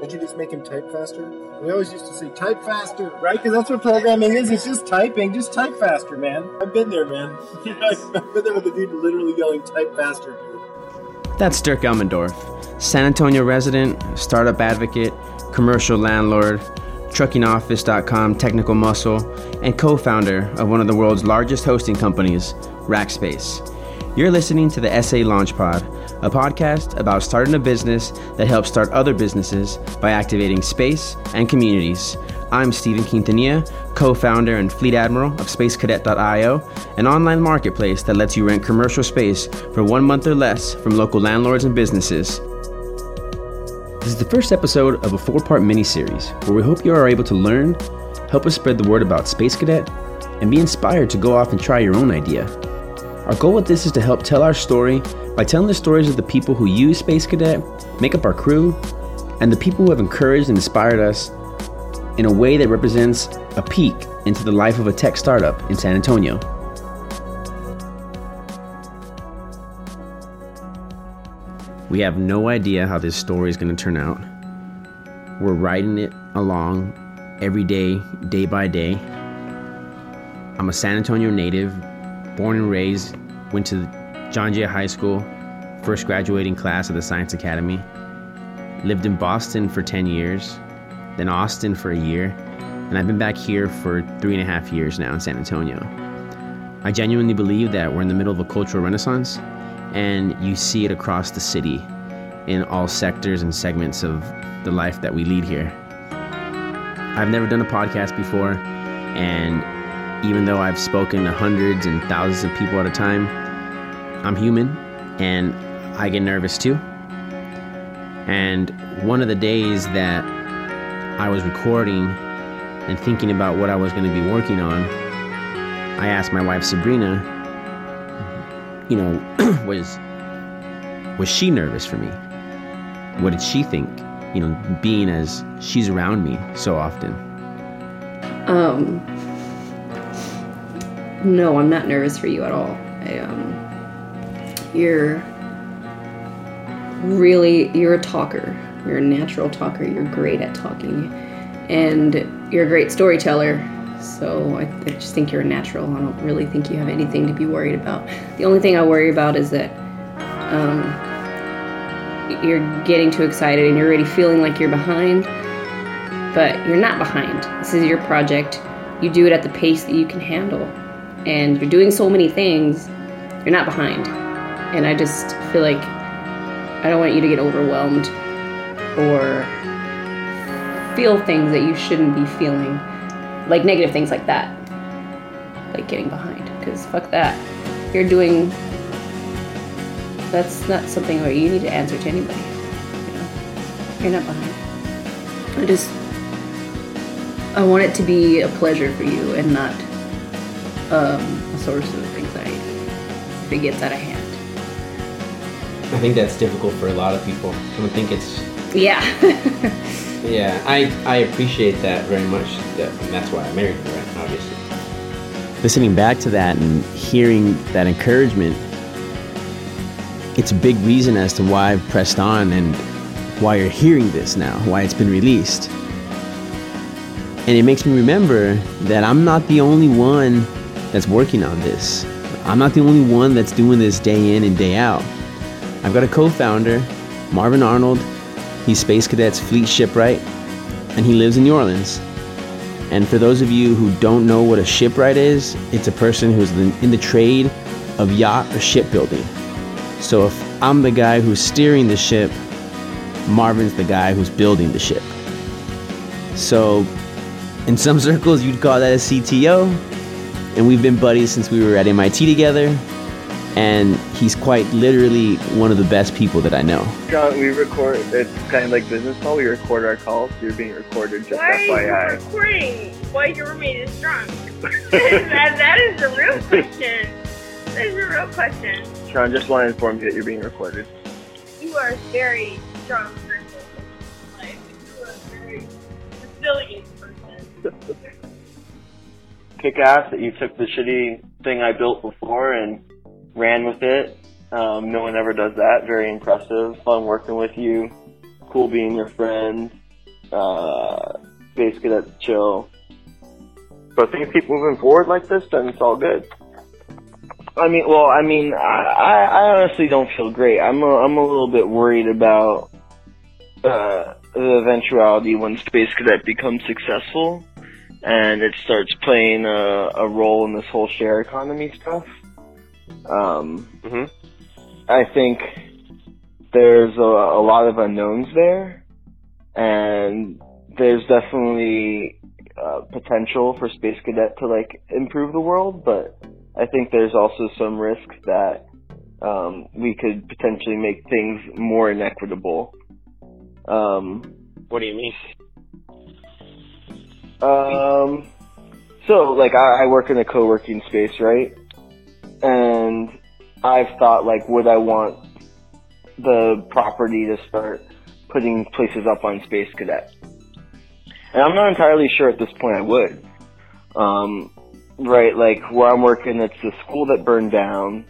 Did you just make him type faster? We always used to say type faster, right? Because that's what programming is. It's just typing. Just type faster, man. I've been there, man. I've been there with the dude literally yelling type faster. That's Dirk Elmendorf, San Antonio resident, startup advocate, commercial landlord, truckingoffice.com technical muscle, and co founder of one of the world's largest hosting companies, Rackspace. You're listening to the SA Launch Pod, a podcast about starting a business that helps start other businesses by activating space and communities. I'm Steven Quintanilla, co founder and fleet admiral of SpaceCadet.io, an online marketplace that lets you rent commercial space for one month or less from local landlords and businesses. This is the first episode of a four part mini series where we hope you are able to learn, help us spread the word about Space Cadet, and be inspired to go off and try your own idea. Our goal with this is to help tell our story by telling the stories of the people who use Space Cadet, make up our crew, and the people who have encouraged and inspired us in a way that represents a peek into the life of a tech startup in San Antonio. We have no idea how this story is going to turn out. We're writing it along every day, day by day. I'm a San Antonio native, born and raised, went to John Jay High School, first graduating class of the Science Academy. Lived in Boston for 10 years, then Austin for a year, and I've been back here for three and a half years now in San Antonio. I genuinely believe that we're in the middle of a cultural renaissance, and you see it across the city in all sectors and segments of the life that we lead here. I've never done a podcast before, and even though I've spoken to hundreds and thousands of people at a time, I'm human and I get nervous too. And one of the days that I was recording and thinking about what I was going to be working on, I asked my wife Sabrina, you know, was was she nervous for me? What did she think? You know, being as she's around me so often. Um, no, I'm not nervous for you at all. I, um, you're really you're a talker. You're a natural talker. You're great at talking, and you're a great storyteller. So I, I just think you're a natural. I don't really think you have anything to be worried about. The only thing I worry about is that um, you're getting too excited and you're already feeling like you're behind, but you're not behind. This is your project. You do it at the pace that you can handle, and you're doing so many things. You're not behind, and I just feel like I don't want you to get overwhelmed or feel things that you shouldn't be feeling, like negative things like that, like getting behind. Because fuck that. You're doing. That's not something where you need to answer to anybody. You know, you're not behind. I just. I want it to be a pleasure for you and not um, a source of anxiety if it gets out of hand. I think that's difficult for a lot of people. I don't think it's. Yeah. Yeah, I, I appreciate that very much. That, and that's why I married her, right? Obviously. Listening back to that and hearing that encouragement, it's a big reason as to why I've pressed on and why you're hearing this now, why it's been released. And it makes me remember that I'm not the only one that's working on this. I'm not the only one that's doing this day in and day out. I've got a co founder, Marvin Arnold. He's Space Cadet's fleet shipwright, and he lives in New Orleans. And for those of you who don't know what a shipwright is, it's a person who's in the trade of yacht or shipbuilding. So if I'm the guy who's steering the ship, Marvin's the guy who's building the ship. So in some circles, you'd call that a CTO. And we've been buddies since we were at MIT together and he's quite literally one of the best people that I know. John, we record. It's kind of like business call. We record our calls. You're being recorded. Just Why FYI. are you recording? Why your roommate is drunk? that, that is a real question. That is a real question. Sean, just want to inform you that you're being recorded. You are a very strong person. Like, you are a very resilient person. Kick ass that you took the shitty thing I built before and ran with it. Um, no one ever does that. Very impressive. Fun working with you. Cool being your friend. uh, Space Cadets chill. But things keep moving forward like this, then it's all good. I mean, well, I mean, I, I honestly don't feel great. I'm a, I'm a little bit worried about uh, the eventuality when Space Cadet becomes successful and it starts playing a, a role in this whole share economy stuff. Um, hmm I think there's a, a lot of unknowns there, and there's definitely uh, potential for Space Cadet to like improve the world, but I think there's also some risk that um, we could potentially make things more inequitable. Um, What do you mean? um, so like I, I work in a co-working space, right? And I've thought like, would I want the property to start putting places up on Space Cadet? And I'm not entirely sure at this point I would. Um, right, like where I'm working, it's a school that burned down,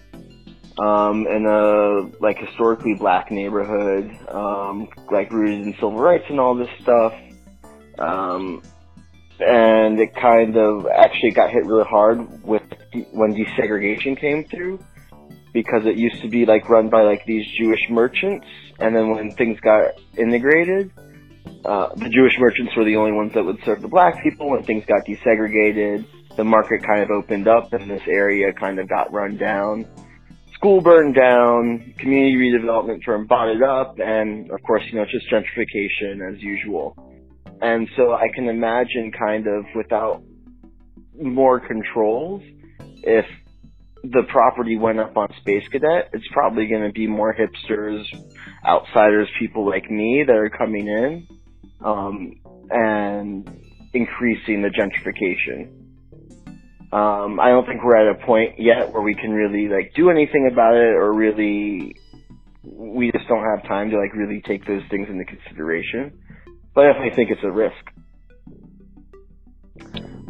um, in a like historically black neighborhood, um, like rooted in civil rights and all this stuff. Um, and it kind of actually got hit really hard with when desegregation came through because it used to be like run by like these Jewish merchants, and then when things got integrated, uh, the Jewish merchants were the only ones that would serve the black people. When things got desegregated, the market kind of opened up, and this area kind of got run down. School burned down, community redevelopment firm bought it up, and of course, you know, it's just gentrification as usual. And so I can imagine kind of without more controls, if the property went up on Space Cadet, it's probably going to be more hipsters, outsiders, people like me that are coming in, um, and increasing the gentrification. Um, I don't think we're at a point yet where we can really like do anything about it, or really, we just don't have time to like really take those things into consideration. But I definitely think it's a risk.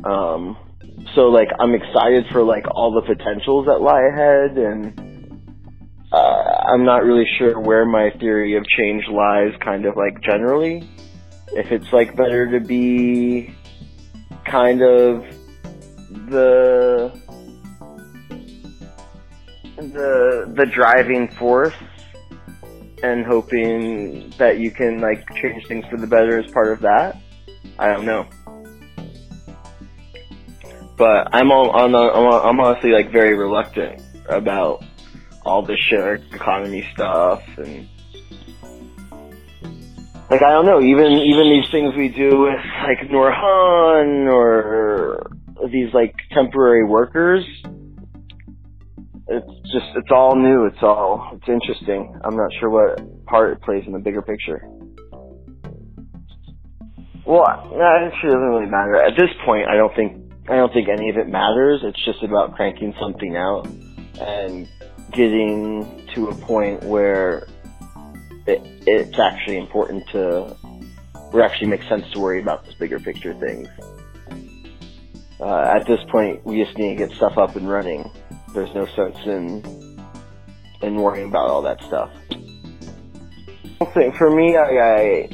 Um, so like I'm excited for like all the potentials that lie ahead, and uh, I'm not really sure where my theory of change lies. Kind of like generally, if it's like better to be kind of the the the driving force and hoping that you can like change things for the better as part of that. I don't know. But I'm all, on the, I'm, honestly like very reluctant about all this share economy stuff and like I don't know, even even these things we do with like Norhan or these like temporary workers, it's just it's all new. It's all it's interesting. I'm not sure what part it plays in the bigger picture. Well, it actually doesn't really matter at this point. I don't think I don't think any of it matters. It's just about cranking something out and getting to a point where it, it's actually important to where it actually makes sense to worry about those bigger picture things. Uh, at this point, we just need to get stuff up and running. There's no sense in in worrying about all that stuff. For me, I, I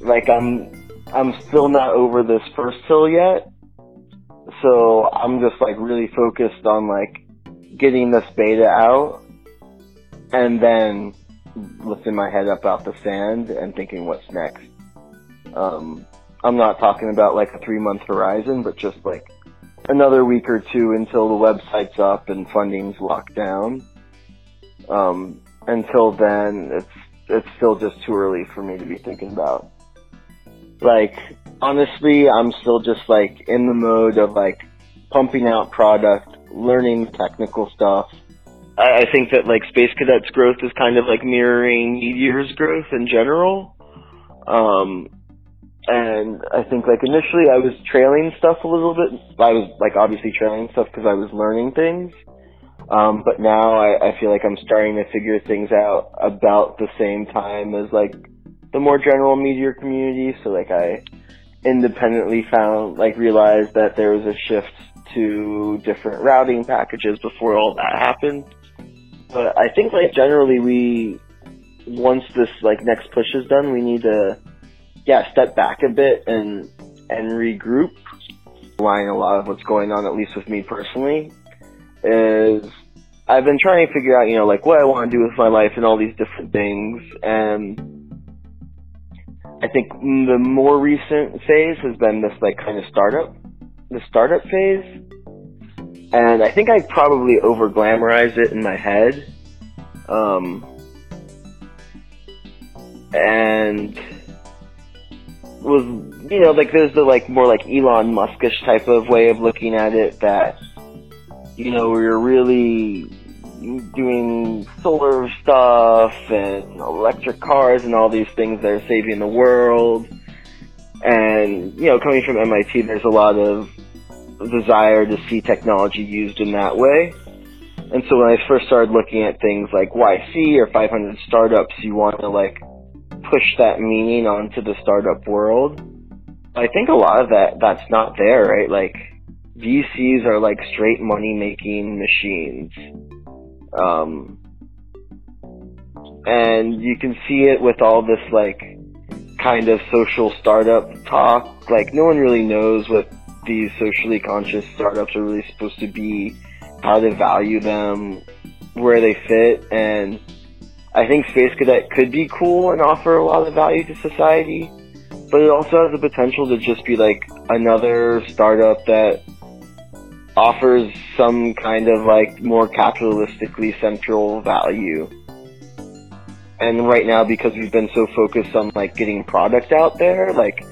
like I'm I'm still not over this first hill yet, so I'm just like really focused on like getting this beta out, and then lifting my head up out the sand and thinking what's next. Um, I'm not talking about like a three month horizon, but just like another week or two until the website's up and funding's locked down. Um, until then, it's it's still just too early for me to be thinking about. Like honestly, I'm still just like in the mode of like pumping out product, learning technical stuff. I, I think that like Space Cadet's growth is kind of like mirroring Meteor's growth in general. Um, and I think like initially I was trailing stuff a little bit. I was like obviously trailing stuff because I was learning things. Um, but now I, I feel like I'm starting to figure things out about the same time as like the more general Meteor community. So like I independently found like realized that there was a shift to different routing packages before all that happened. But I think like generally we once this like next push is done, we need to yeah, step back a bit and and regroup. Line a lot of what's going on, at least with me personally, is I've been trying to figure out, you know, like what I want to do with my life and all these different things. And I think the more recent phase has been this like kind of startup, the startup phase. And I think I probably over glamorized it in my head. Um, and was you know like there's the like more like Elon Muskish type of way of looking at it that you know we're really doing solar stuff and electric cars and all these things that are saving the world. And you know coming from MIT there's a lot of desire to see technology used in that way. And so when I first started looking at things like YC or 500 startups you want to like push that meaning onto the startup world. I think a lot of that that's not there, right? Like VCs are like straight money making machines. Um, and you can see it with all this like kind of social startup talk. Like no one really knows what these socially conscious startups are really supposed to be, how to value them, where they fit, and I think Space Cadet could be cool and offer a lot of value to society, but it also has the potential to just be like another startup that offers some kind of like more capitalistically central value. And right now, because we've been so focused on like getting product out there, like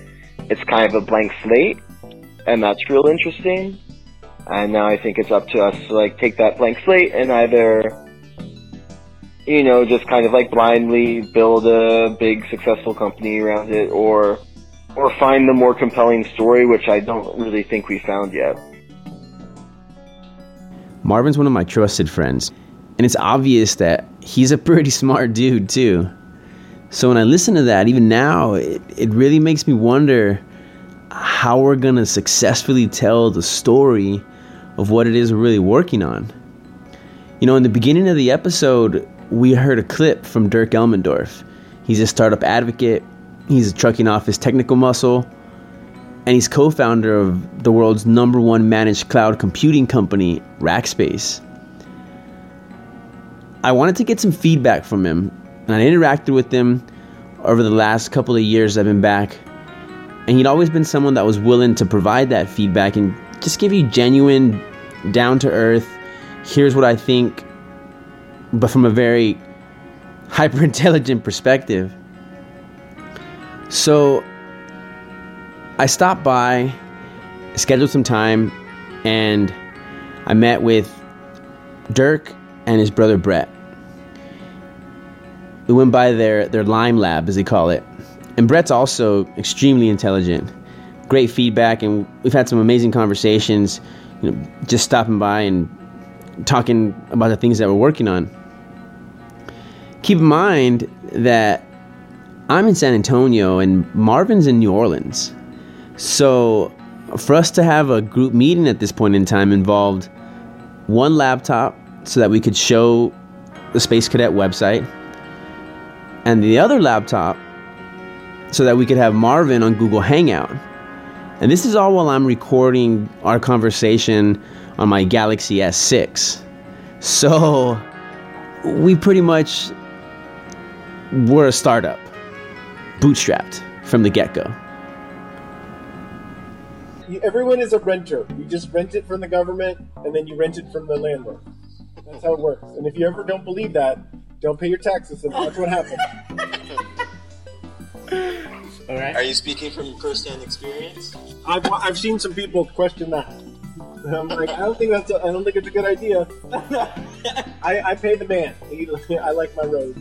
it's kind of a blank slate, and that's real interesting. And now I think it's up to us to like take that blank slate and either you know, just kind of like blindly build a big successful company around it or or find the more compelling story, which I don't really think we found yet. Marvin's one of my trusted friends, and it's obvious that he's a pretty smart dude too. So when I listen to that, even now, it, it really makes me wonder how we're gonna successfully tell the story of what it is we're really working on. You know, in the beginning of the episode, we heard a clip from Dirk Elmendorf. He's a startup advocate, he's truckingoffice technical muscle, and he's co founder of the world's number one managed cloud computing company, Rackspace. I wanted to get some feedback from him, and I interacted with him over the last couple of years I've been back. And he'd always been someone that was willing to provide that feedback and just give you genuine, down to earth, here's what I think but from a very hyper intelligent perspective. So I stopped by, scheduled some time, and I met with Dirk and his brother Brett. We went by their, their Lime Lab, as they call it. And Brett's also extremely intelligent. Great feedback, and we've had some amazing conversations, you know, just stopping by and talking about the things that we're working on keep in mind that I'm in San Antonio and Marvin's in New Orleans. So for us to have a group meeting at this point in time involved one laptop so that we could show the Space Cadet website, and the other laptop so that we could have Marvin on Google Hangout. And this is all while I'm recording our conversation on my Galaxy S6. So we pretty much we're a startup, bootstrapped from the get go. Everyone is a renter. You just rent it from the government and then you rent it from the landlord. That's how it works. And if you ever don't believe that, don't pay your taxes and watch what happens. All right. Are you speaking from first-hand experience? I've, I've seen some people question that. I'm like, I don't think that's. I don't think it's a good idea. I, I pay the man. I like my roads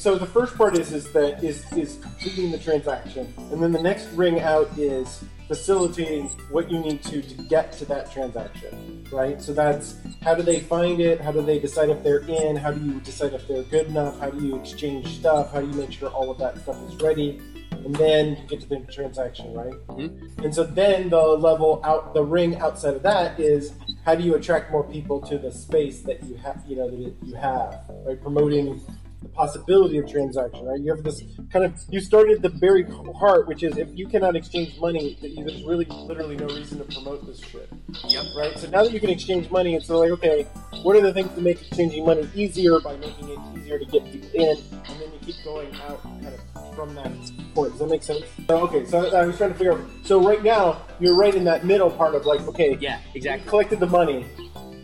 so the first part is is that is is completing the transaction, and then the next ring out is facilitating what you need to to get to that transaction, right? So that's how do they find it? How do they decide if they're in? How do you decide if they're good enough? How do you exchange stuff? How do you make sure all of that stuff is ready? And then you get to the transaction, right? Mm-hmm. And so then the level out, the ring outside of that is how do you attract more people to the space that you have, you know, that you have, right? Promoting the possibility of transaction, right? You have this kind of you started the very heart, which is if you cannot exchange money, that there's really literally no reason to promote this shit. Yep. Right. So now that you can exchange money, it's like okay, what are the things to make exchanging money easier by making it easier to get people in, and then you keep going out kind of from that point. Does that make sense? So, okay. So uh, I was trying to figure out. So right now you're right in that middle part of like okay, Yeah, you exactly. collected the money.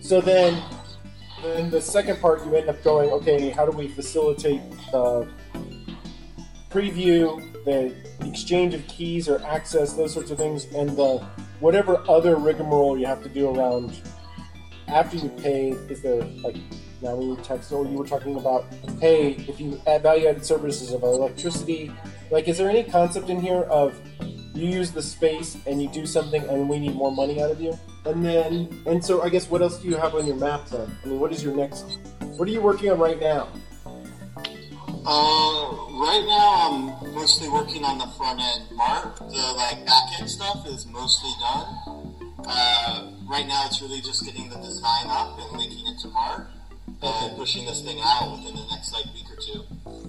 So then, then the second part, you end up going, okay, how do we facilitate the preview, the exchange of keys or access, those sorts of things, and the whatever other rigmarole you have to do around after you pay. Is there like now we need text, or you were talking about, hey, if you add value-added services of electricity, like, is there any concept in here of you use the space and you do something and we need more money out of you and then and so i guess what else do you have on your map then i mean what is your next what are you working on right now Uh, right now I'm mostly working on the front end. Mark, the like back end stuff is mostly done. Uh, right now it's really just getting the design up and linking it to Mark and pushing this thing out within the next like week or two.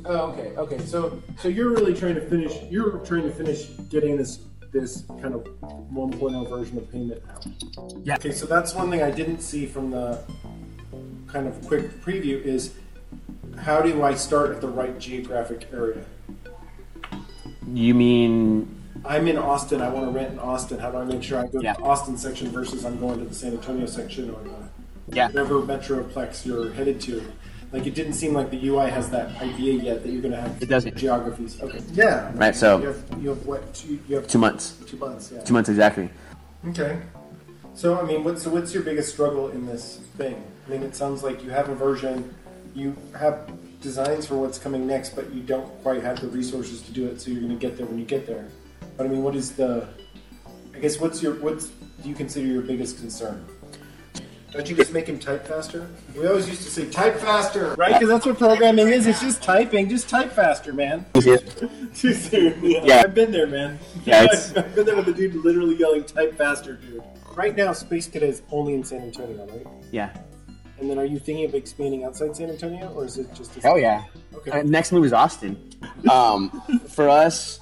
oh okay okay so so you're really trying to finish you're trying to finish getting this this kind of 1.0 version of payment out Yeah. okay so that's one thing i didn't see from the kind of quick preview is how do i start at the right geographic area You mean I'm in Austin. I want to rent in Austin. How do I make sure I go Yeah. to the Austin section versus I'm going to the San Antonio section or the Yeah. whatever metroplex you're headed to? Like it didn't seem like the UI has that idea yet that you're going to have It doesn't. geographies. Okay. Yeah. Right, so- you have, you have what? Two, you have two months? Two months. Yeah. Two months exactly. Okay. So I mean, what, so what's your biggest struggle in this thing? I mean, it sounds like you have a version, you have designs for what's coming next, but you don't quite have the resources to do it. So you're going to get there when you get there. But I mean, what is the? I guess what's your what's do you consider your biggest concern? Don't you just make him type faster? We always used to say type faster, right? Because that's what programming is. It's just typing. Just type faster, man. Too soon. Yeah. Yeah. I've been there, man. Yeah, it's- I've been there with the dude literally yelling "type faster," dude. Right now, Space Cadet is only in San Antonio, right? Yeah. And then, are you thinking of expanding outside San Antonio, or is it just? A Hell yeah. Okay. Uh, next move is Austin. Um, for us,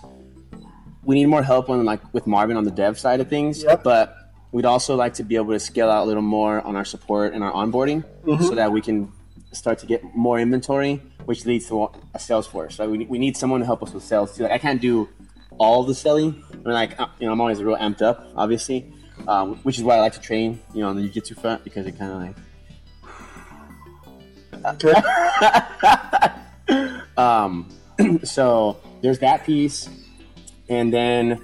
we need more help on like with Marvin on the dev side of things. Yep. But we'd also like to be able to scale out a little more on our support and our onboarding, Mm-hmm. so that we can start to get more inventory, which leads to a sales force. Right? We, need- we need someone to help us with sales too. Like I can't do all the selling. I mean, like uh, you know, I'm always real amped up, obviously, um, which is why I like to train, you know, on the jiu-jitsu front because it kind of like um, so there's that piece, and then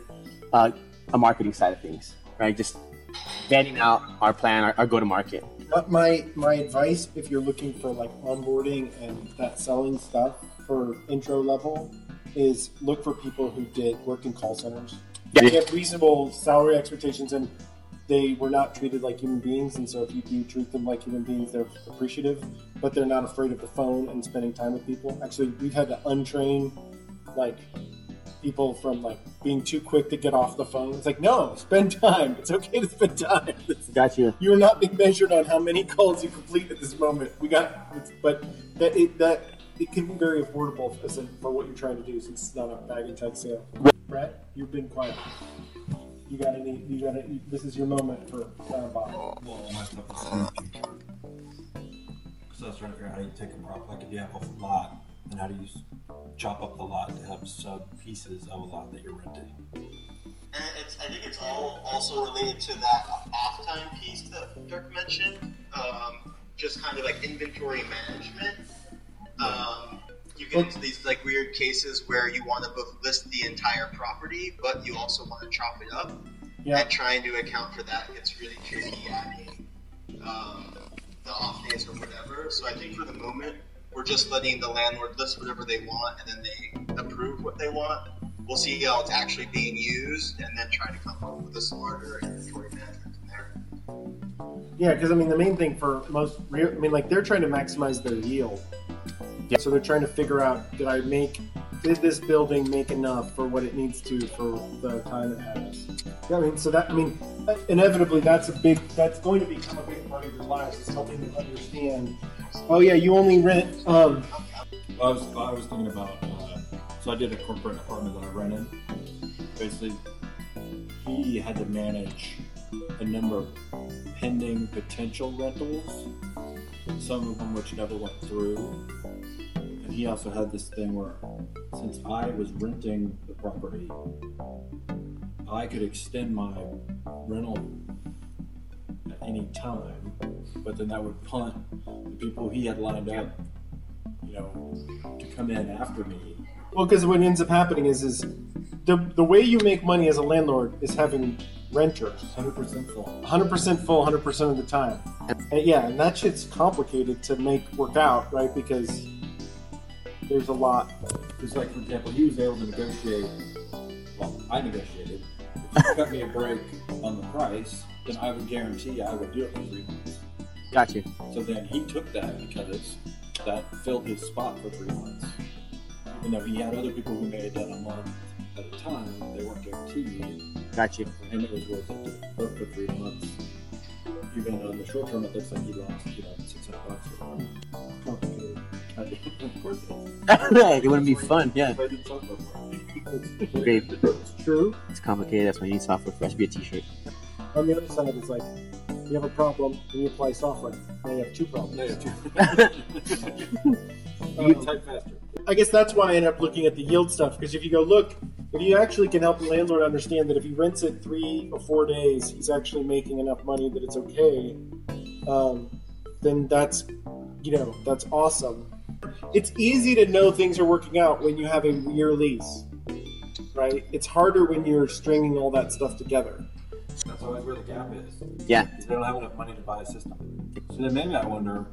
uh, a marketing side of things, right? Just vetting out our plan, our, our go-to-market. My- My my advice, if you're looking for like onboarding and that selling stuff for intro level, is look for people who did work in call centers. Yeah. They have reasonable salary expectations, and they were not treated like human beings. And so, if you do treat them like human beings, they're appreciative, but they're not afraid of the phone and spending time with people. Actually, we've had to untrain like people from like being too quick to get off the phone. It's like, no, spend time. It's okay to spend time. It's- Got you. you are not being measured on how many calls you complete at this moment. We got, it's, but that it, that it can be very affordable as in, for what you're trying to do, since it's not a bag and tag sale. Brett, you've been quiet. You got any? You got any? This is your moment for uh, sound bomb. Well, my stuff is in the future. So I was trying to figure out how you take a prop, like if you have a lot, then how do you chop up the lot to have sub pieces of a lot that you're renting? And it's, I think it's all also related to that off time piece that Dirk mentioned. Um, just kind of like inventory management. Um, you get into these like weird cases where you want to both list the entire property, but you also want to chop it up. Yeah. And trying to account for that gets really tricky adding um, the off days or whatever. So I think for the moment, we're just letting the landlord list whatever they want and then they approve what they want. We'll see how it's actually being used and then try to come up with a smarter inventory management from there. Yeah, because I mean, the main thing for most, real, I mean, like they're trying to maximize their yield. Yeah. So they're trying to figure out, did I make, did this building make enough for what it needs to for the time it has? I mean, so that, I mean, inevitably, that's a big, that's going to become a big part of your lives is helping them understand. Oh yeah, you only rent, um, I was I was thinking about. Uh, so I did a corporate apartment that I rented. Basically, he had to manage a number of pending potential rentals, some of them which never went through. And he also had this thing where, since I was renting the property, I could extend my rental at any time, but then that would punt the people he had lined up, you know, to come in after me. Well, because what ends up happening is, is the the way you make money as a landlord is having renters, 100% full. 100% full, 100% of the time. And yeah, and that shit's complicated to make work out, right? Because there's a lot. Just like, for example, he was able to negotiate, well, I negotiated. If you cut me a break on the price, then I would guarantee I would do it for three months. Gotcha. So then he took that because that filled his spot for three months. Even though he had other people who made it done a month at a time, they weren't guaranteed. Gotcha. For him, it was worth it to work for three months. Even on the short term, it looks like he lost, you know, 600 bucks or. Complicated. I did. Of course it wouldn't be fun, yeah. If I did software for it. Great. It's true. It's complicated. That's why you need software for. That should be a t-shirt. On the other side, it's like you have a problem and you apply software. Now you have two problems. Yeah. You Um, type faster. I guess that's why I end up looking at the yield stuff because if you go look, if you actually can help the landlord understand that if he rents it three or four days, he's actually making enough money that it's okay, um, then that's you know that's awesome. It's easy to know things are working out when you have a year lease, right? It's harder when you're stringing all that stuff together. That's always where the gap is. Yeah. Because they don't have enough money to buy a system. So then maybe I wonder,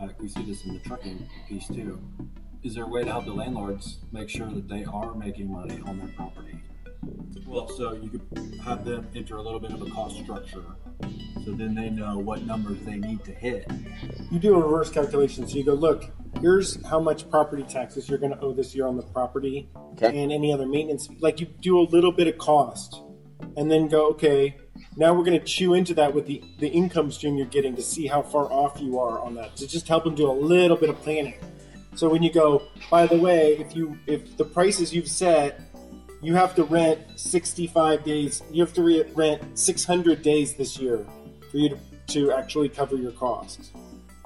like we see this in the trucking piece too, is there a way to help the landlords make sure that they are making money on their property? Well, so you could have them enter a little bit of a cost structure, so then they know what numbers they need to hit. You do a reverse calculation. So you go, look, here's how much property taxes you're going to owe this year on the property Okay. and any other maintenance. Like you do a little bit of cost and then go, okay, now we're going to chew into that with the, the income stream you're getting to see how far off you are on that. To just help them do a little bit of planning. So when you go, by the way, if you if the prices you've set, you have to rent 65 days. You have to re- rent 600 days this year for you to, to actually cover your costs.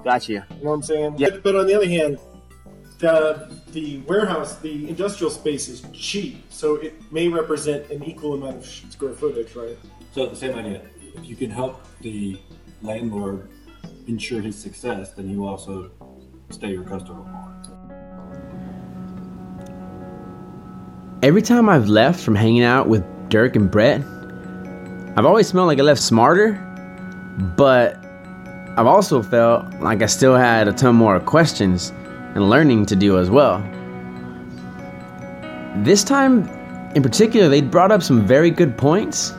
Gotcha. You know what I'm saying? Yeah. But, but on the other hand, the the warehouse, the industrial space is cheap, so it may represent an equal amount of square footage, right? So the same idea. If you can help the landlord ensure his success, then you also stay your customer more. Every time I've left from hanging out with Dirk and Brett, I've always felt like I left smarter, but I've also felt like I still had a ton more questions and learning to do as well. This time in particular, they brought up some very good points,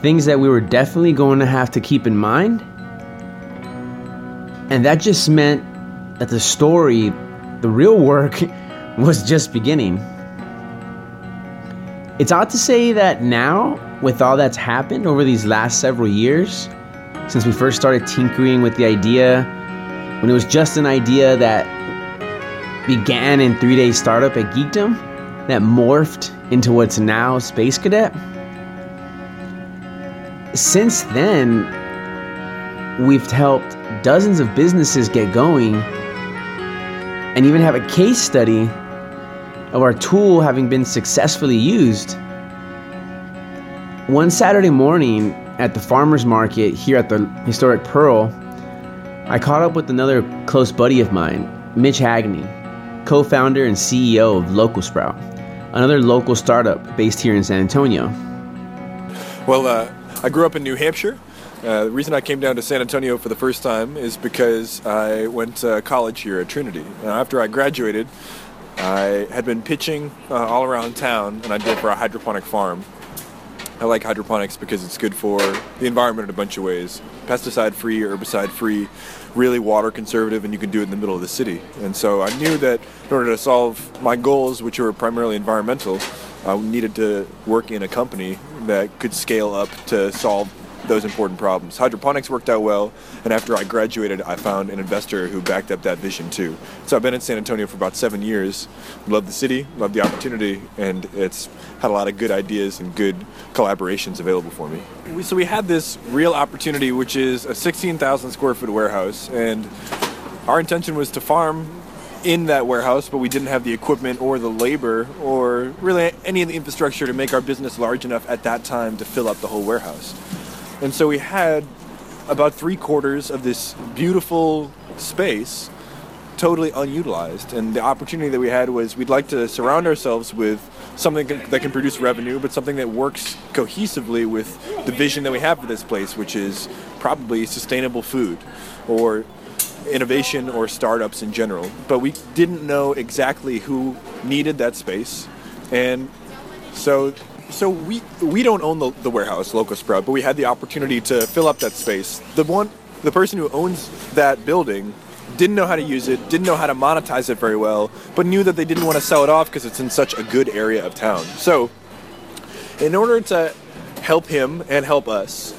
things that we were definitely going to have to keep in mind. And that just meant that the story, the real work, was just beginning. It's odd to say that now, with all that's happened over these last several years, since we first started tinkering with the idea, when it was just an idea that began in three day startup at Geekdom, that morphed into what's now Space Cadet. Since then, we've helped dozens of businesses get going and even have a case study of our tool having been successfully used. One Saturday morning at the farmer's market here at the historic Pearl, I caught up with another close buddy of mine, Mitch Hagney, co founder and CEO of Local Sprout, another local startup based here in San Antonio. Well, uh, I grew up in New Hampshire. Uh, the reason I came down to San Antonio for the first time is because I went to college here at Trinity. And after I graduated, I had been pitching uh, all around town, and I did for a hydroponic farm. I like hydroponics because it's good for the environment in a bunch of ways. Pesticide free, herbicide free, really water conservative, and you can do it in the middle of the city. And so I knew that in order to solve my goals, which were primarily environmental, I needed to work in a company that could scale up to solve those important problems. Hydroponics worked out well, and after I graduated, I found an investor who backed up that vision too. So I've been in San Antonio for about seven years. Love the city, love the opportunity, and it's had a lot of good ideas and good collaborations available for me. So we had this real opportunity, which is a 16,000 square foot warehouse, and our intention was to farm in that warehouse, but we didn't have the equipment or the labor or really any of the infrastructure to make our business large enough at that time to fill up the whole warehouse. And so we had about three quarters of this beautiful space totally unutilized. And the opportunity that we had was we'd like to surround ourselves with something that can produce revenue, but something that works cohesively with the vision that we have for this place, which is probably sustainable food or innovation or startups in general. But we didn't know exactly who needed that space. And so so we we don't own the, the warehouse, Local Sprout, but we had the opportunity to fill up that space. The one the person who owns that building didn't know how to use it, didn't know how to monetize it very well, but knew that they didn't want to sell it off because it's in such a good area of town. So in order to help him and help us,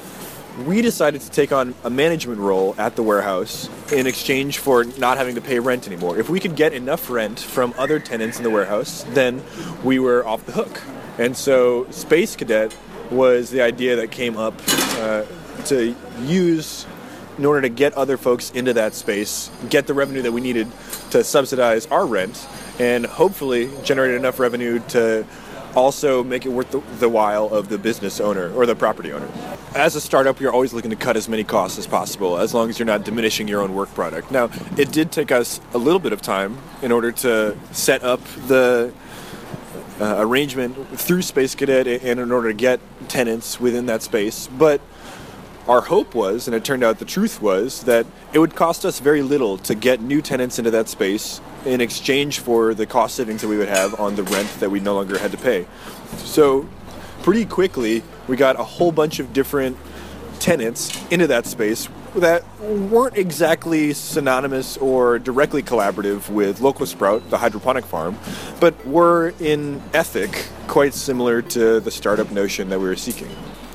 we decided to take on a management role at the warehouse in exchange for not having to pay rent anymore. If we could get enough rent from other tenants in the warehouse, then we were off the hook. And so Space Cadet was the idea that came up uh, to use in order to get other folks into that space, get the revenue that we needed to subsidize our rent, and hopefully generate enough revenue to also make it worth the, the, while of the business owner or the property owner. As a startup, you're always looking to cut as many costs as possible, as long as you're not diminishing your own work product. Now, it did take us a little bit of time in order to set up the uh, arrangement through Space Cadet and in order to get tenants within that space, but our hope was, and it turned out the truth was, that it would cost us very little to get new tenants into that space in exchange for the cost savings that we would have on the rent that we no longer had to pay. So, pretty quickly, we got a whole bunch of different tenants into that space that weren't exactly synonymous or directly collaborative with Local Sprout, the hydroponic farm, but were in ethic quite similar to the startup notion that we were seeking.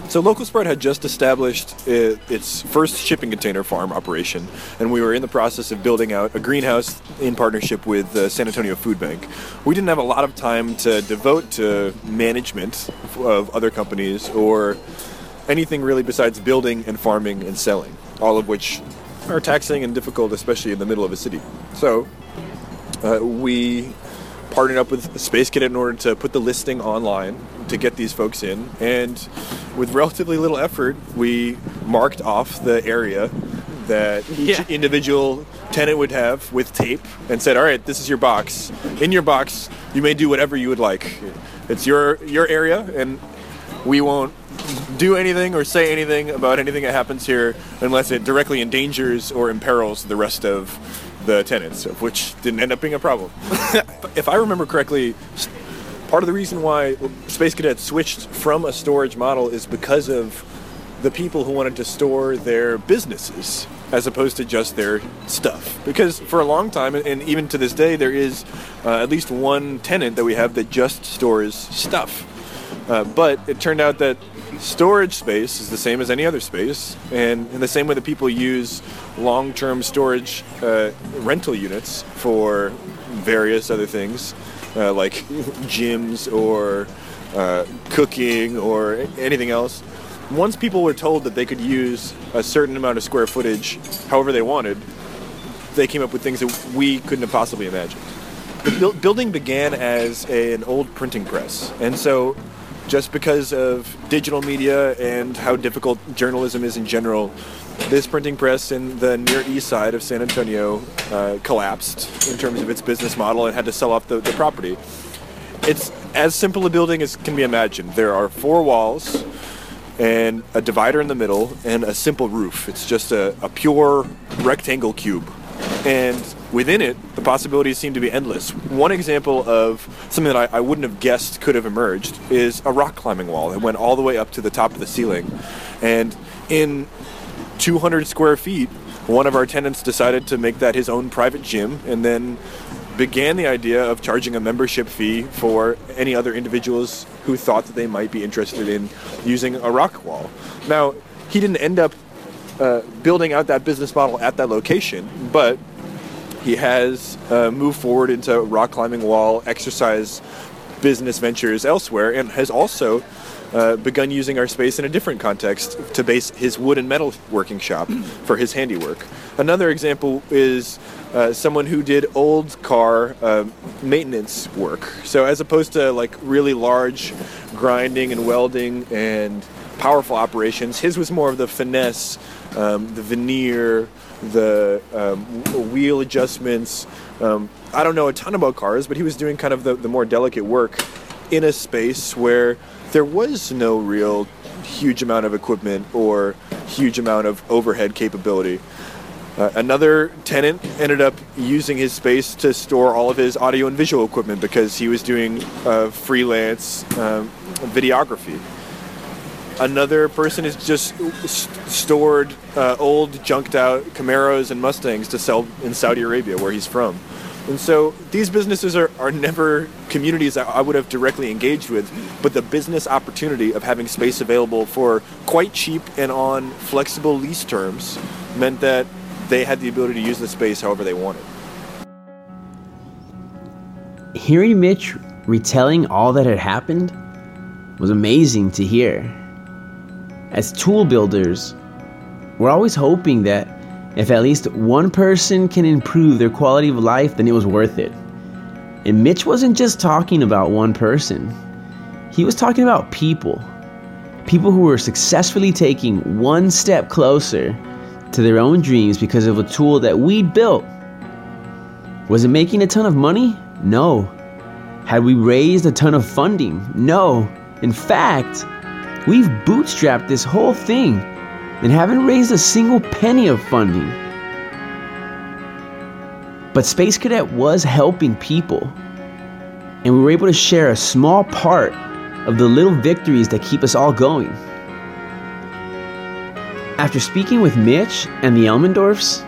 So Local Sprout had just established its first shipping container farm operation, and we were in the process of building out a greenhouse in partnership with the San Antonio Food Bank. We didn't have a lot of time to devote to management of other companies or anything really besides building and farming and selling, all of which are taxing and difficult, especially in the middle of a city. So uh, we partnered up with Space Cadet in order to put the listing online to get these folks in. And with relatively little effort, we marked off the area that each yeah. individual tenant would have with tape and said, "All right, this is your box. In your box, you may do whatever you would like. It's your your area, and we won't do anything or say anything about anything that happens here unless it directly endangers or imperils the rest of the tenants, which didn't end up being a problem. if I remember correctly, part of the reason why Space Cadet switched from a storage model is because of the people who wanted to store their businesses as opposed to just their stuff. Because for a long time, and even to this day, there is uh, at least one tenant that we have that just stores stuff. Uh, but it turned out that storage space is the same as any other space, and in the same way that people use long-term storage uh, rental units for various other things, uh, like gyms or uh, cooking or anything else. Once people were told that they could use a certain amount of square footage however they wanted, they came up with things that we couldn't have possibly imagined. The building began as a, an old printing press, and so just because of digital media and how difficult journalism is in general, this printing press in the near east side of San Antonio uh, collapsed in terms of its business model and had to sell off the, the property. It's as simple a building as can be imagined. There are four walls and a divider in the middle and a simple roof. It's just a, a pure rectangle cube. And within it, the possibilities seem to be endless. One example of something that I, I, wouldn't have guessed could have emerged is a rock climbing wall that went all the way up to the top of the ceiling. And in 200 square feet, one of our tenants decided to make that his own private gym and then began the idea of charging a membership fee for any other individuals who thought that they might be interested in using a rock wall. Now, he didn't end up uh, building out that business model at that location, but he has uh, moved forward into rock climbing wall exercise business ventures elsewhere and has also uh, begun using our space in a different context to base his wood and metal working shop for his handiwork. Another example is uh, someone who did old car uh, maintenance work. So as opposed to like really large grinding and welding and powerful operations, his was more of the finesse, um, the veneer, the um, wheel adjustments. Um, I don't know a ton about cars, but he was doing kind of the, the more delicate work in a space where there was no real huge amount of equipment or huge amount of overhead capability. Uh, another tenant ended up using his space to store all of his audio and visual equipment because he was doing uh, freelance um, videography. Another person has just st- stored uh, old, junked out Camaros and Mustangs to sell in Saudi Arabia, where he's from. And so these businesses are, are never communities that I would have directly engaged with, but the business opportunity of having space available for quite cheap and on flexible lease terms meant that they had the ability to use the space however they wanted. Hearing Mitch retelling all that had happened was amazing to hear. As tool builders, we're always hoping that if at least one person can improve their quality of life, then it was worth it. And Mitch wasn't just talking about one person, he was talking about people. People who were successfully taking one step closer to their own dreams because of a tool that we built. Was it making a ton of money? No. Had we raised a ton of funding? No. In fact, we've bootstrapped this whole thing and haven't raised a single penny of funding. But Space Cadet was helping people, and we were able to share a small part of the little victories that keep us all going. After speaking with Mitch and the Elmendorfs,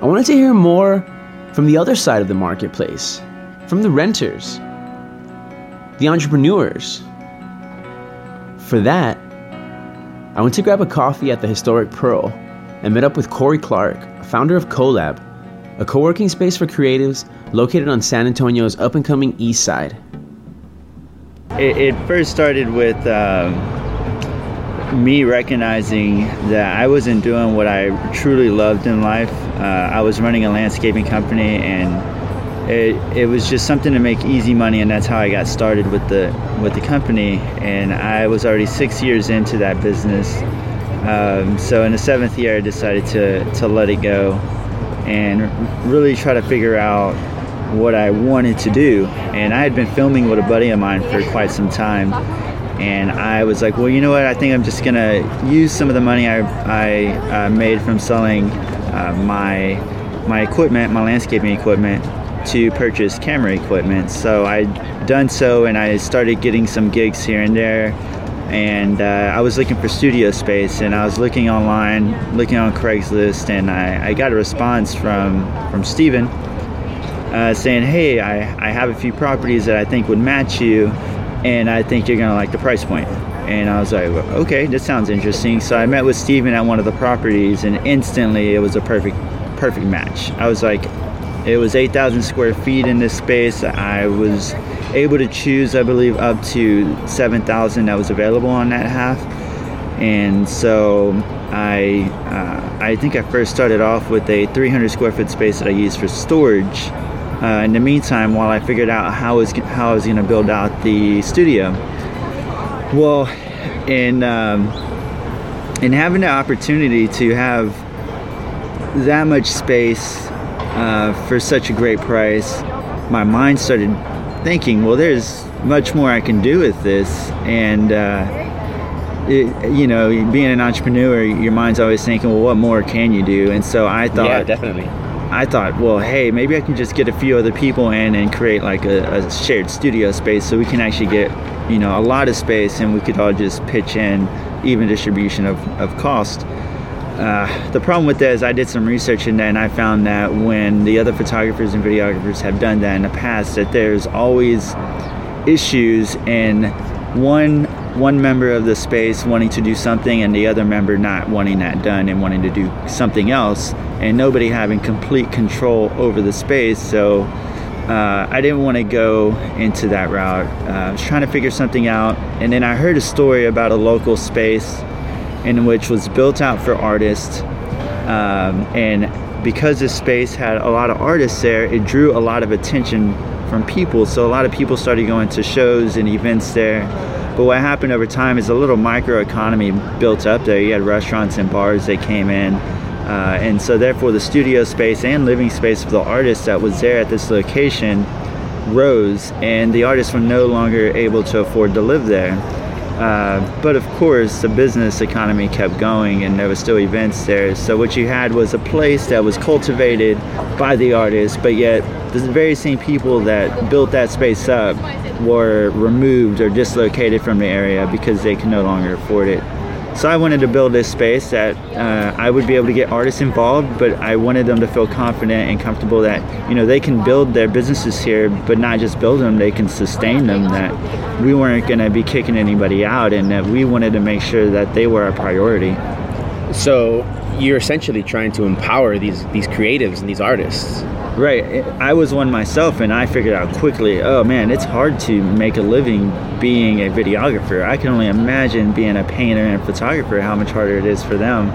I wanted to hear more from the other side of the marketplace, from the renters, the entrepreneurs. For that, I went to grab a coffee at the historic Pearl and met up with Corey Clark, founder of CoLab, a co working space for creatives located on San Antonio's up and coming east side. It, it first started with um, me recognizing that I wasn't doing what I truly loved in life. Uh, I was running a landscaping company and it, it was just something to make easy money and that's how I got started with the with the company. And I was already six years into that business. Um, so in the seventh year I decided to, to let it go and really try to figure out what I wanted to do. And I had been filming with a buddy of mine for quite some time. And I was like well you know what? I think I'm just gonna use some of the money I, I uh, made from selling uh, my my equipment my landscaping equipment to purchase camera equipment. So I'd done so, and I started getting some gigs here and there. And uh, I was looking for studio space, and I was looking online, looking on Craigslist, and I, I got a response from from Steven uh, saying, "Hey, I, I have a few properties that I think would match you, and I think you're gonna like the price point." And I was like, "Okay, this sounds interesting." So I met with Steven at one of the properties, and instantly it was a perfect perfect match. I was like, it was 8,000 square feet in this space. I was able to choose, I believe, up to 7,000 that was available on that half. And so I, uh, I think I first started off with a 300 square foot space that I used for storage. Uh, in the meantime, while I figured out how I was, how I was going to build out the studio. Well, in um, in having the opportunity to have that much space uh, for such a great price, my mind started thinking, well, there's much more I can do with this. And, uh, it, you know, being an entrepreneur, your mind's always thinking, well, what more can you do? And so I thought, yeah, definitely. I thought, well, hey, maybe I can just get a few other people in and create like a, a shared studio space so we can actually get, you know, a lot of space and we could all just pitch in even distribution of, of cost. Uh, the problem with that is I did some research in that and I found that when the other photographers and videographers have done that in the past that there's always issues in one one member of the space wanting to do something and the other member not wanting that done and wanting to do something else, and nobody having complete control over the space. So uh, I didn't want to go into that route. Uh, I was trying to figure something out, and then I heard a story about a local space in which was built out for artists, um, and because this space had a lot of artists there, it drew a lot of attention from people. So a lot of people started going to shows and events there. But what happened over time is a little microeconomy built up there. You had restaurants and bars that came in. Uh, and so therefore the studio space and living space for the artists that was there at this location rose and the artists were no longer able to afford to live there. Uh, but of course, the business economy kept going and there were still events there. So, what you had was a place that was cultivated by the artists, but yet the very same people that built that space up were removed or dislocated from the area because they could no longer afford it. So I wanted to build this space that uh, I would be able to get artists involved, but I wanted them to feel confident and comfortable that you know they can build their businesses here, but not just build them; they can sustain them. That we weren't going to be kicking anybody out, and that we wanted to make sure that they were a priority. So you're essentially trying to empower these these creatives and these artists. Right. I was one myself, and I figured out quickly. Oh man, it's hard to make a living being a videographer. I can only imagine being a painter and a photographer. How much harder it is for them.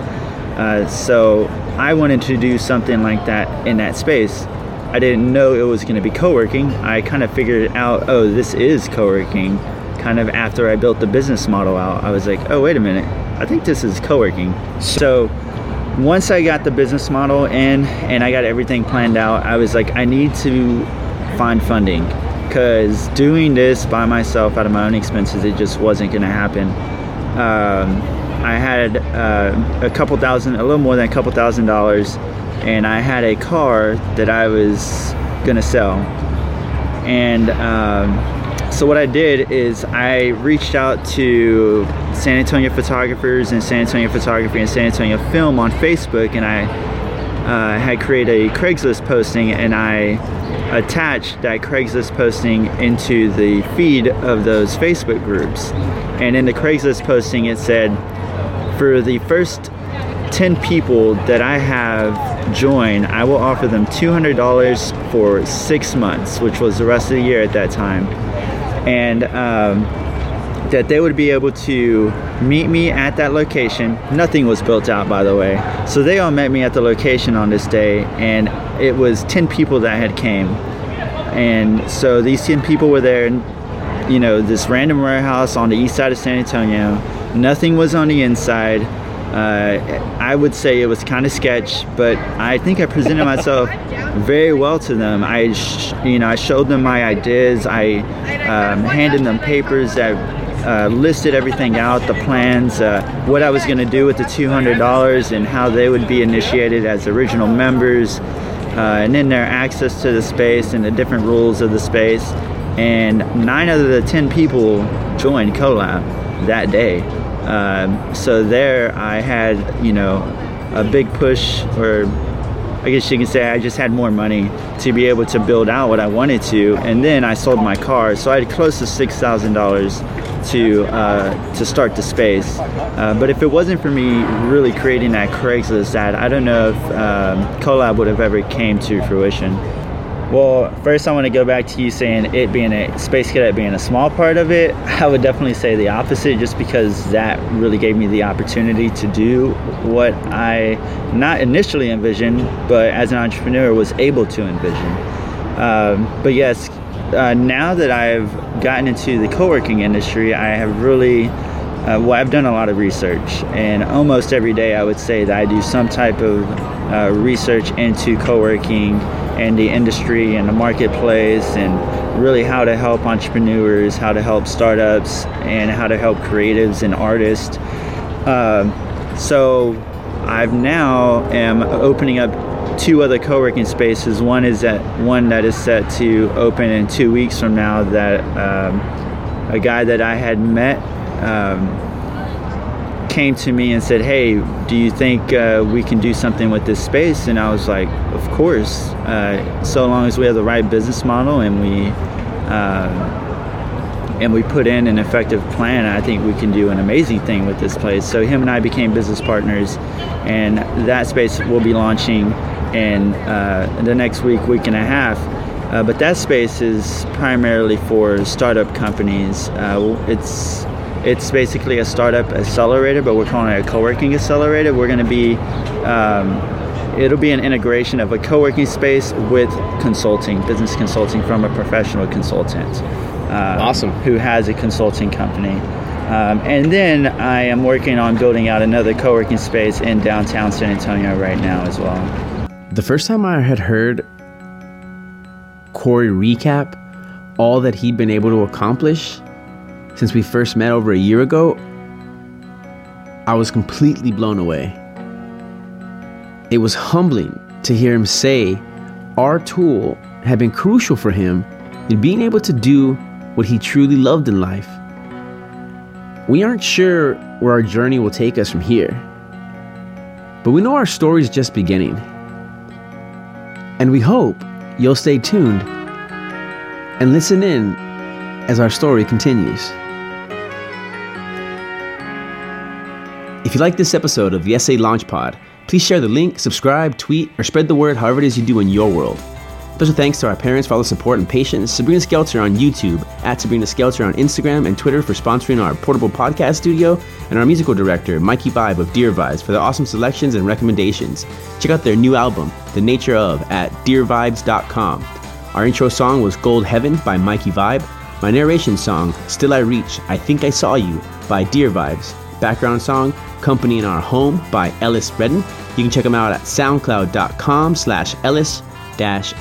Uh, so I wanted to do something like that in that space. I didn't know it was going to be co-working. I kind of figured out, oh, this is co-working. Kind of after I built the business model out, I was like, oh, wait a minute, I think this is co-working. So once I got the business model in and I got everything planned out, I was like, I need to find funding because doing this by myself out of my own expenses, it just wasn't going to happen. Um, I had uh, a couple thousand, a little more than a couple thousand dollars, and I had a car that I was going to sell. And um, so what I did is I reached out to San Antonio photographers and San Antonio photography and San Antonio film on Facebook, and I uh, had created a Craigslist posting, and I attached that Craigslist posting into the feed of those Facebook groups. And in the Craigslist posting, it said, for the first 10 people that I have join, I will offer them $200 for six months, which was the rest of the year at that time and um, that they would be able to meet me at that location. Nothing was built out, by the way. So they all met me at the location on this day, and it was 10 people that had came. And so these 10 people were there, you know, this random warehouse on the east side of San Antonio. Nothing was on the inside. Uh, I would say it was kind of sketch, but I think I presented myself very well to them. I, sh- you know, I showed them my ideas. I um, handed them papers that uh, listed everything out, the plans, uh, what I was going to do with the $200, and how they would be initiated as original members, uh, and then their access to the space and the different rules of the space. And nine out of the ten people joined CoLab that day. Um, so there, I had, you know, a big push or I guess you can say I just had more money to be able to build out what I wanted to, and then I sold my car, so I had close to six thousand dollars to uh, to start the space. Uh, but if it wasn't for me really creating that Craigslist ad, I don't know if um, CoLab would have ever came to fruition. Well, first I want to go back to you saying it being a space cadet being a small part of it. I would definitely say the opposite, just because that really gave me the opportunity to do what I not initially envisioned, but as an entrepreneur was able to envision. Um, but yes, uh, now that I've gotten into the co-working industry, I have really uh, well, I've done a lot of research, and almost every day I would say that I do some type of uh, research into co-working and the industry and the marketplace, and really how to help entrepreneurs, how to help startups, and how to help creatives and artists. Uh, so I've now am opening up two other co-working spaces. One is that one that is set to open in two weeks from now. That um, a guy that I had met um, came to me and said, "Hey, do you think uh, we can do something with this space?" And I was like, "Of course, uh, so long as we have the right business model and we." Uh, and we put in an effective plan, I think we can do an amazing thing with this place. So him and I became business partners, and that space will be launching in uh, the next week, week and a half. Uh, but that space is primarily for startup companies. Uh, it's it's basically a startup accelerator, but we're calling it a co-working accelerator. We're going to be um, it'll be an integration of a co-working space with consulting, business consulting from a professional consultant. Uh, Awesome. Who has a consulting company. Um, and then I am working on building out another co-working space in downtown San Antonio right now as well. The first time I had heard Corey recap all that he'd been able to accomplish since we first met over a year ago, I was completely blown away. It was humbling to hear him say our tool had been crucial for him in being able to do what he truly loved in life. We aren't sure where our journey will take us from here, but we know our story is just beginning. And we hope you'll stay tuned and listen in as our story continues. If you like this episode of the SA Launch Pod, please share the link, subscribe, tweet, or spread the word however it is you do in your world. Special thanks to our parents for all the support and patience, Sabrina Skelter on YouTube, at Sabrina Skelter on Instagram and Twitter for sponsoring our portable podcast studio, and our musical director, Mikey Vibe of Deer Vibes, for their awesome selections and recommendations. Check out their new album, The Nature of, at deervibes.com. Our intro song was Gold Heaven by Mikey Vibe. My narration song, Still I Reach, I Think I Saw You by Deer Vibes. Background song, Company in Our Home by Ellis Redden. You can check them out at soundcloud.com slash Ellis dash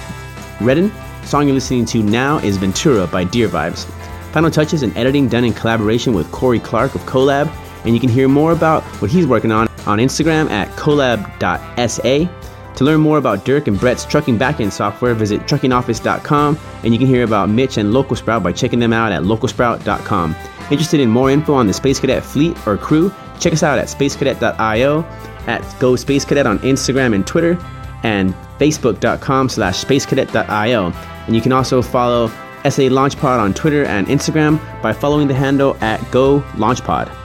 Redden. Song you're listening to now is Ventura by Deer Vibes. Final touches and editing done in collaboration with Corey Clark of Colab, and you can hear more about what he's working on on Instagram at collab.sa. To learn more about Dirk and Brett's trucking backend software, visit truckingoffice.com, and you can hear about Mitch and Local Sprout by checking them out at localsprout.com. Interested in more info on the Space Cadet fleet or crew? Check us out at spacecadet.io, at Go Space Cadet on Instagram and Twitter, and facebook.com slash spacecadet.io. And you can also follow SA Launchpod on Twitter and Instagram by following the handle at Go Launchpod.